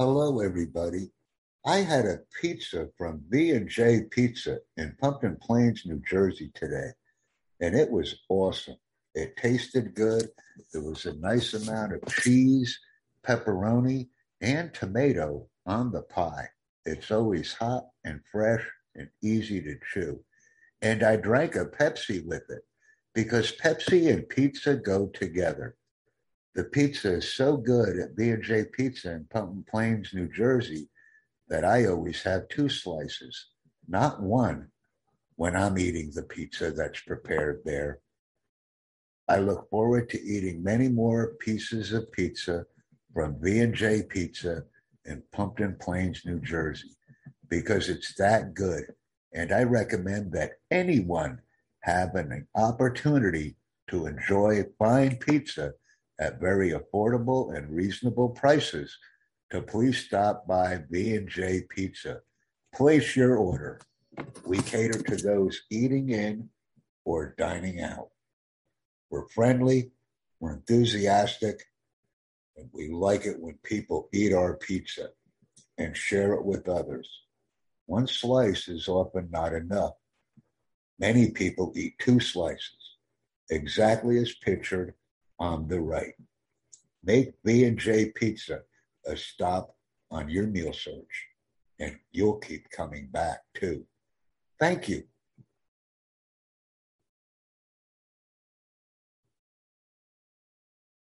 Hello, everybody. I had a pizza from B&J Pizza in Pompton Plains, New Jersey today, and it was awesome. It tasted good. There was a nice amount of cheese, pepperoni, and tomato on the pie. It's always hot and fresh and easy to chew. And I drank a Pepsi with it because Pepsi and pizza go together. The pizza is so good at B&J Pizza in Pompton Plains, New Jersey, that I always have two slices, not one, when I'm eating the pizza that's prepared there. I look forward to eating many more pieces of pizza from B&J Pizza in Pompton Plains, New Jersey, because it's that good. And I recommend that anyone have an opportunity to enjoy fine pizza at very affordable and reasonable prices to please stop by B&J Pizza. Place your order. We cater to those eating in or dining out. We're friendly, we're enthusiastic, and we like it when people eat our pizza and share it with others. One slice is often not enough. Many people eat two slices, exactly as pictured on the right. Make B&J Pizza a stop on your meal search, and you'll keep coming back too. Thank you.